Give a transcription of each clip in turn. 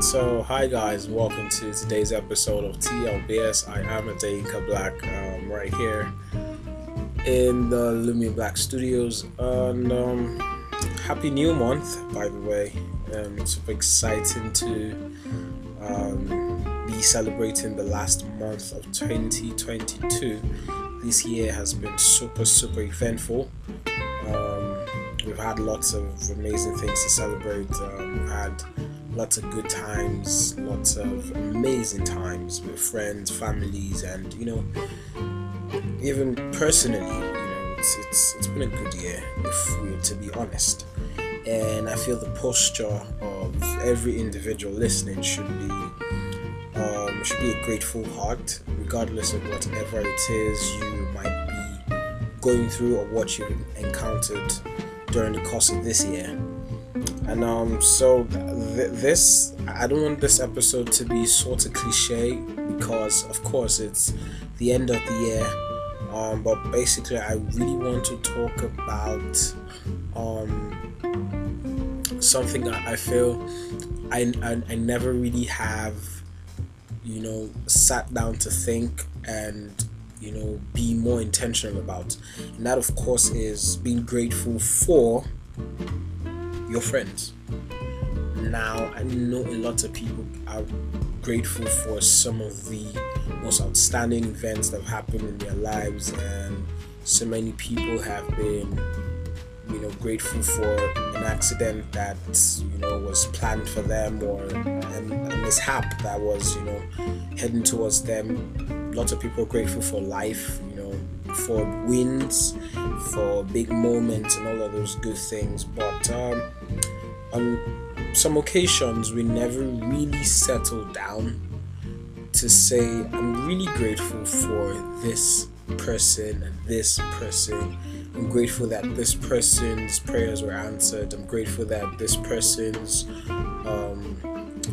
so hi guys, welcome to today's episode of TLBS. I am Adeyinka Black, um, right here in the Lumia Black Studios. And um, happy new month, by the way. Um, super exciting to um, be celebrating the last month of 2022. This year has been super, super eventful. Um, we've had lots of amazing things to celebrate. Um, we've had lots of good times, lots of amazing times with friends, families, and you know, even personally, you know, it's it's it's been a good year if we to be honest. And I feel the posture of every individual listening should be um, should be a grateful heart, regardless of whatever it is you might be going through or what you've encountered during the course of this year and um, so th- this, I don't want this episode to be sort of cliche because, of course, it's the end of the year. Um, but basically, I really want to talk about um, something I, I feel I, I, I never really have, you know, sat down to think and you know be more intentional about and that of course is being grateful for your friends. Now, I know a lot of people are grateful for some of the most outstanding events that have happened in their lives, and so many people have been, you know, grateful for an accident that you know was planned for them or a mishap that was, you know, heading towards them. Lots of people are grateful for life, you know, for wins, for big moments, and all of those good things. But um, on some occasions we never really settle down to say i'm really grateful for this person and this person. I'm grateful that this person's prayers were answered. I'm grateful that this person's um,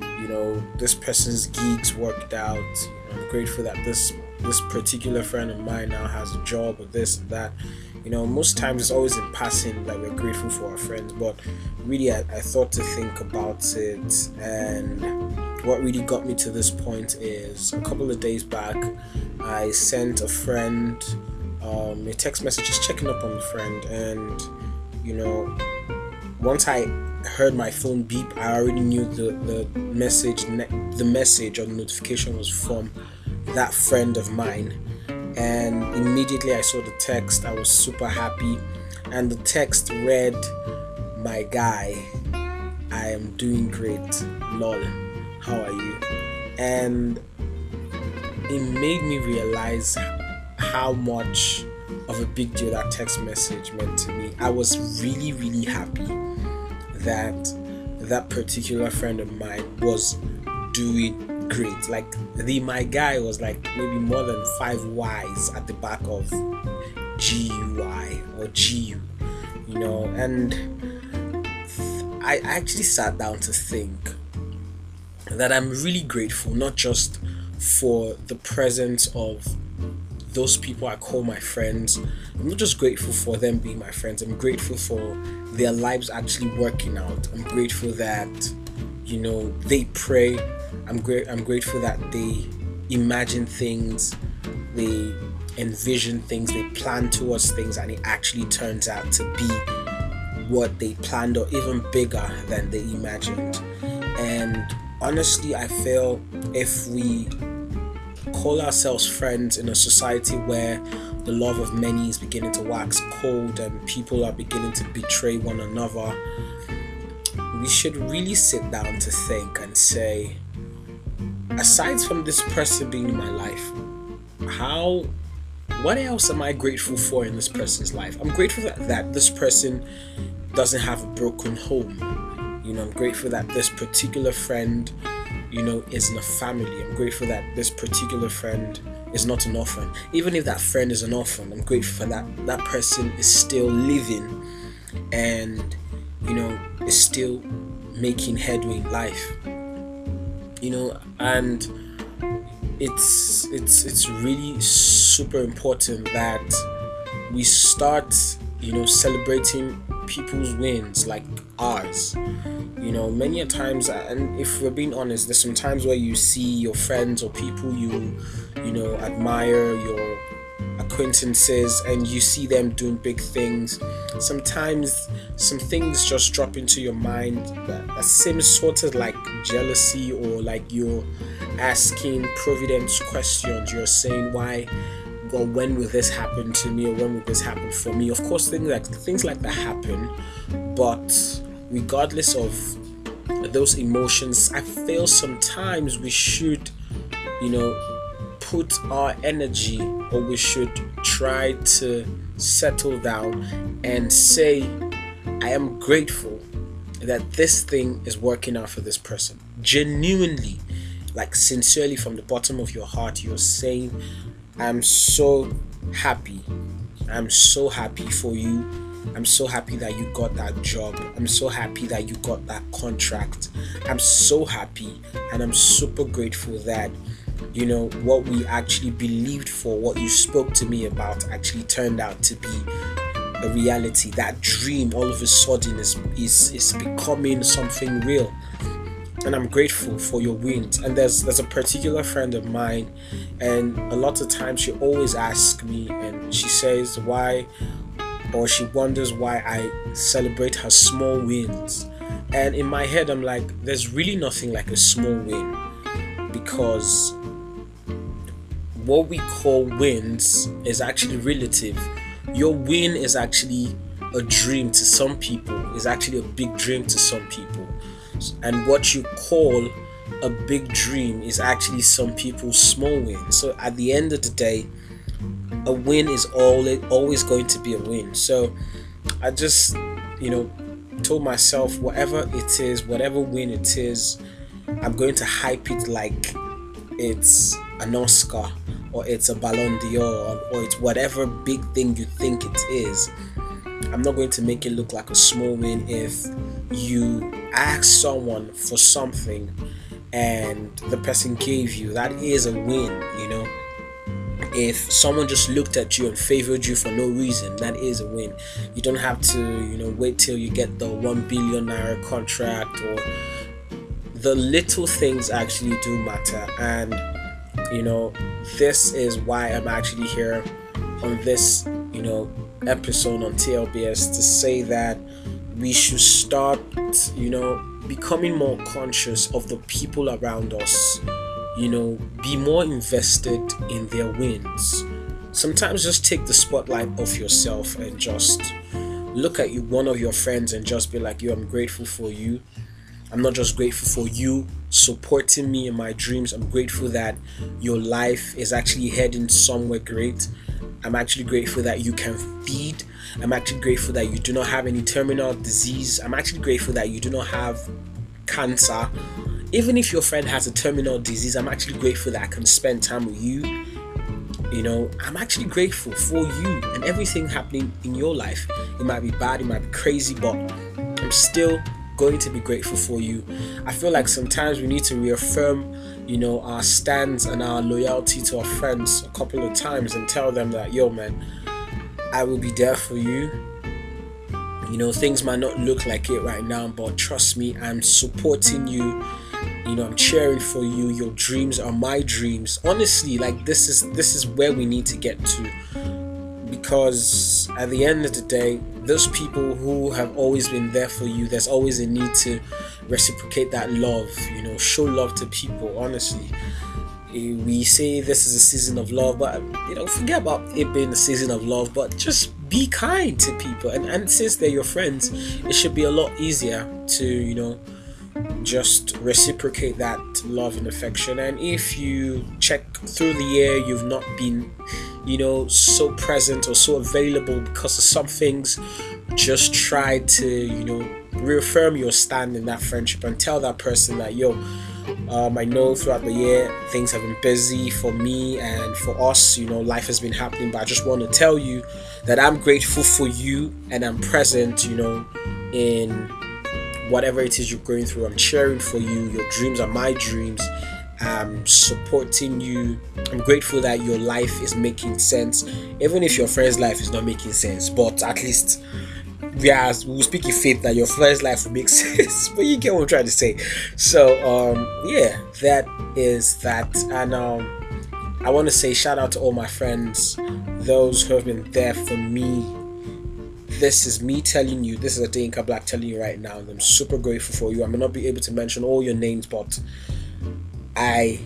you know this person's gigs worked out. I'm grateful that this this particular friend of mine now has a job or this and that you know most times it's always in passing that we're grateful for our friends but really I, I thought to think about it and what really got me to this point is a couple of days back i sent a friend um, a text message just checking up on a friend and you know once i heard my phone beep i already knew the, the message the message or the notification was from that friend of mine and immediately I saw the text. I was super happy, and the text read, "My guy, I am doing great. Lol, how are you?" And it made me realize how much of a big deal that text message meant to me. I was really, really happy that that particular friend of mine was doing great. Like the my guy was like maybe more than five Y's at the back of G U I or G U, you know, and I actually sat down to think that I'm really grateful not just for the presence of those people I call my friends. I'm not just grateful for them being my friends, I'm grateful for their lives actually working out. I'm grateful that you know they pray I'm great. I'm grateful that they imagine things, they envision things, they plan towards things, and it actually turns out to be what they planned or even bigger than they imagined. And honestly, I feel if we call ourselves friends in a society where the love of many is beginning to wax cold and people are beginning to betray one another, we should really sit down to think and say, aside from this person being in my life, how what else am I grateful for in this person's life? I'm grateful that, that this person doesn't have a broken home. You know, I'm grateful that this particular friend, you know, is in a family. I'm grateful that this particular friend is not an orphan. Even if that friend is an orphan, I'm grateful for that that person is still living and you know is still making headway in life you know and it's it's it's really super important that we start you know celebrating people's wins like ours. You know many a times and if we're being honest there's some times where you see your friends or people you you know admire your acquaintances and you see them doing big things. Sometimes some things just drop into your mind that, that seems sort of like jealousy or like you're asking providence questions. You're saying why or when will this happen to me? Or when will this happen for me? Of course things like things like that happen but regardless of those emotions i feel sometimes we should you know put our energy or we should try to settle down and say i am grateful that this thing is working out for this person genuinely like sincerely from the bottom of your heart you're saying I'm so happy. I'm so happy for you. I'm so happy that you got that job. I'm so happy that you got that contract. I'm so happy and I'm super grateful that you know what we actually believed for, what you spoke to me about actually turned out to be a reality. That dream all of a sudden is is, is becoming something real and I'm grateful for your wins. And there's there's a particular friend of mine, and a lot of times she always asks me, and she says why, or she wonders why I celebrate her small wins. And in my head, I'm like, there's really nothing like a small win, because what we call wins is actually relative. Your win is actually a dream to some people, is actually a big dream to some people and what you call a big dream is actually some people's small win. So at the end of the day, a win is always going to be a win. So I just, you know, told myself whatever it is, whatever win it is, I'm going to hype it like it's an Oscar or it's a Ballon d'Or or it's whatever big thing you think it is. I'm not going to make it look like a small win if you ask someone for something and the person gave you. That is a win, you know. If someone just looked at you and favored you for no reason, that is a win. You don't have to, you know, wait till you get the one billion naira contract or the little things actually do matter. And you know, this is why I'm actually here on this, you know, episode on TLBS to say that we should start, you know, becoming more conscious of the people around us, you know, be more invested in their wins. Sometimes just take the spotlight off yourself and just look at you, one of your friends and just be like, yo, I'm grateful for you. I'm not just grateful for you supporting me in my dreams. I'm grateful that your life is actually heading somewhere great. I'm actually grateful that you can feed. I'm actually grateful that you do not have any terminal disease. I'm actually grateful that you do not have cancer. Even if your friend has a terminal disease, I'm actually grateful that I can spend time with you. You know, I'm actually grateful for you and everything happening in your life. It might be bad, it might be crazy, but I'm still going to be grateful for you. I feel like sometimes we need to reaffirm you know, our stands and our loyalty to our friends a couple of times and tell them that, yo, man, I will be there for you. You know, things might not look like it right now, but trust me, I'm supporting you. You know, I'm cheering for you. Your dreams are my dreams. Honestly, like this is this is where we need to get to because at the end of the day, those people who have always been there for you, there's always a need to reciprocate that love, you know, show love to people, honestly. Eh, we say this is a season of love, but you know, forget about it being a season of love, but just be kind to people. And, and since they're your friends, it should be a lot easier to, you know, just reciprocate that love and affection. And if you check through the year, you've not been, you know, so present or so available because of some things, just try to, you know, reaffirm your stand in that friendship and tell that person that, yo, um, I know throughout the year things have been busy for me and for us, you know, life has been happening, but I just want to tell you that I'm grateful for you and I'm present, you know, in whatever it is you're going through. I'm cheering for you. Your dreams are my dreams. Supporting you. I'm grateful that your life is making sense, even if your friend's life is not making sense, but at least we are we speak in faith that your first life will make sense, but you get what I'm trying to say. So um, yeah, that is that, and um, I want to say shout out to all my friends, those who have been there for me. This is me telling you. This is a Adeyinka Black telling you right now, I'm super grateful for you. I may not be able to mention all your names, but I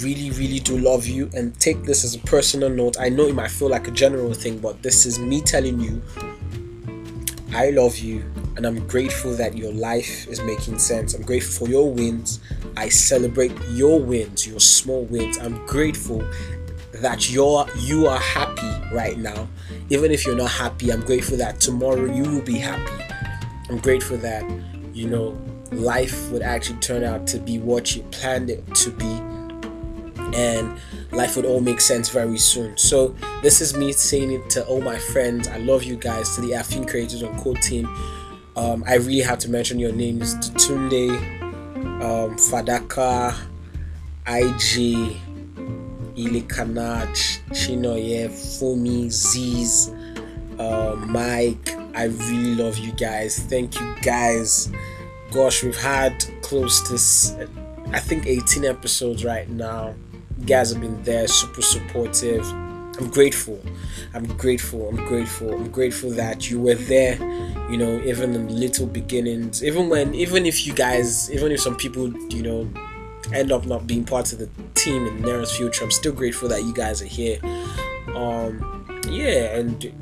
really, really do love you and take this as a personal note. I know it might feel like a general thing, but this is me telling you I love you and I'm grateful that your life is making sense. I'm grateful for your wins. I celebrate your wins, your small wins. I'm grateful that you're you are happy right now. Even if you're not happy, I'm grateful that tomorrow you will be happy. I'm grateful that you know life would actually turn out to be what you planned it to be and life would all make sense very soon. So this is me saying it to all my friends. I love you guys, to the Afin creators on Code Team. Um, I really have to mention your names: Tunde, um, Fadaka, IG, Ilikanaj, Chinoye, Fumi, Ziz, uh, Mike. I really love you guys. Thank you guys. Gosh, we've had close to I think 18 episodes right now guys have been there, super supportive. I'm grateful. I'm grateful. I'm grateful. I'm grateful that you were there, you know, even in the little beginnings. Even when, even if you guys, even if some people, you know, end up not being part of the team in the nearest future, I'm still grateful that you guys are here. Um, yeah, and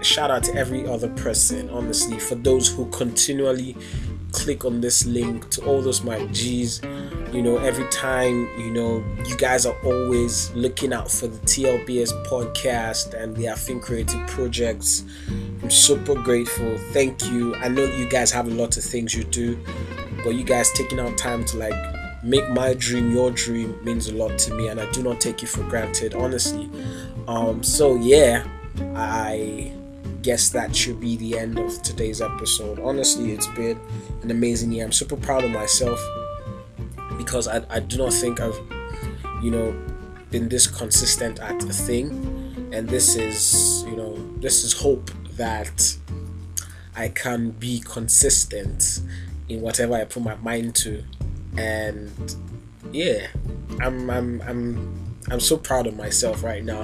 shout out to every other person, honestly, for those who continually click on this link to all those my G's. You know, every time, you know, you guys are always looking out for the TLBS podcast and the Afin Creative projects. I'm super grateful. Thank you. I know you guys have a lot of things you do, but you guys taking out time to like make my dream your dream means a lot to me and I do not take you for granted, honestly. Um, so yeah, I guess that should be the end of today's episode. Honestly, it's been an amazing year. I'm super proud of myself because I, I do not think I've, you know, been this consistent at a thing. And this is, you know, this is hope that I can be consistent in whatever I put my mind to. And yeah, I'm I'm I'm I'm so proud of myself right now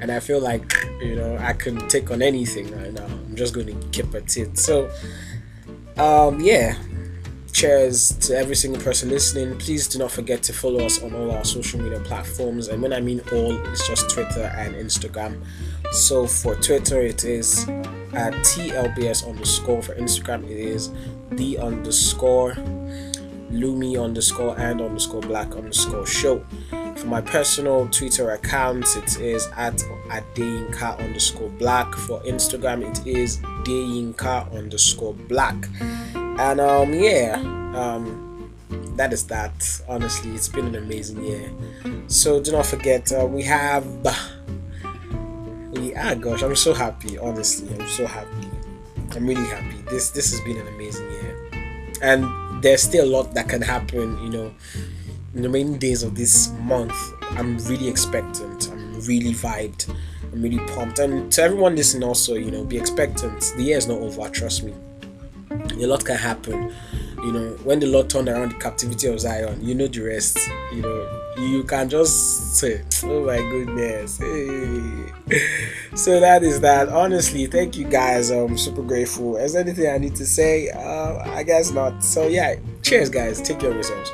and I feel like you know I can take on anything right now. I'm just going to keep at it. So, um, yeah. Cheers to every single person listening. Please do not forget to follow us on all our social media platforms. And when I mean all, it's just Twitter and Instagram. So for Twitter, it is at TLBS underscore. For Instagram, it is the underscore Lumi underscore and underscore black underscore show. For my personal Twitter account, it is at Adeyinka underscore black. For Instagram, it is Deyinka underscore black. And um yeah, um that is that. Honestly, it's been an amazing year. So do not forget, uh, we have we ah gosh, I'm so happy. Honestly, I'm so happy. I'm really happy. This this has been an amazing year, and there's still a lot that can happen. You know, in the remaining days of this month, I'm really expectant. I'm really vibed. I'm really pumped. And to everyone listening, also, you know, be expectant. The year is not over. Trust me. A lot can happen. You know, when the Lord turned around the captivity of Zion, you know the rest. You know, you can just say, "Oh my goodness!" Hey. so that is that. Honestly, thank you guys. I'm super grateful. Is there anything I need to say? Uh, I guess not. So yeah, cheers, guys. Take care of yourselves.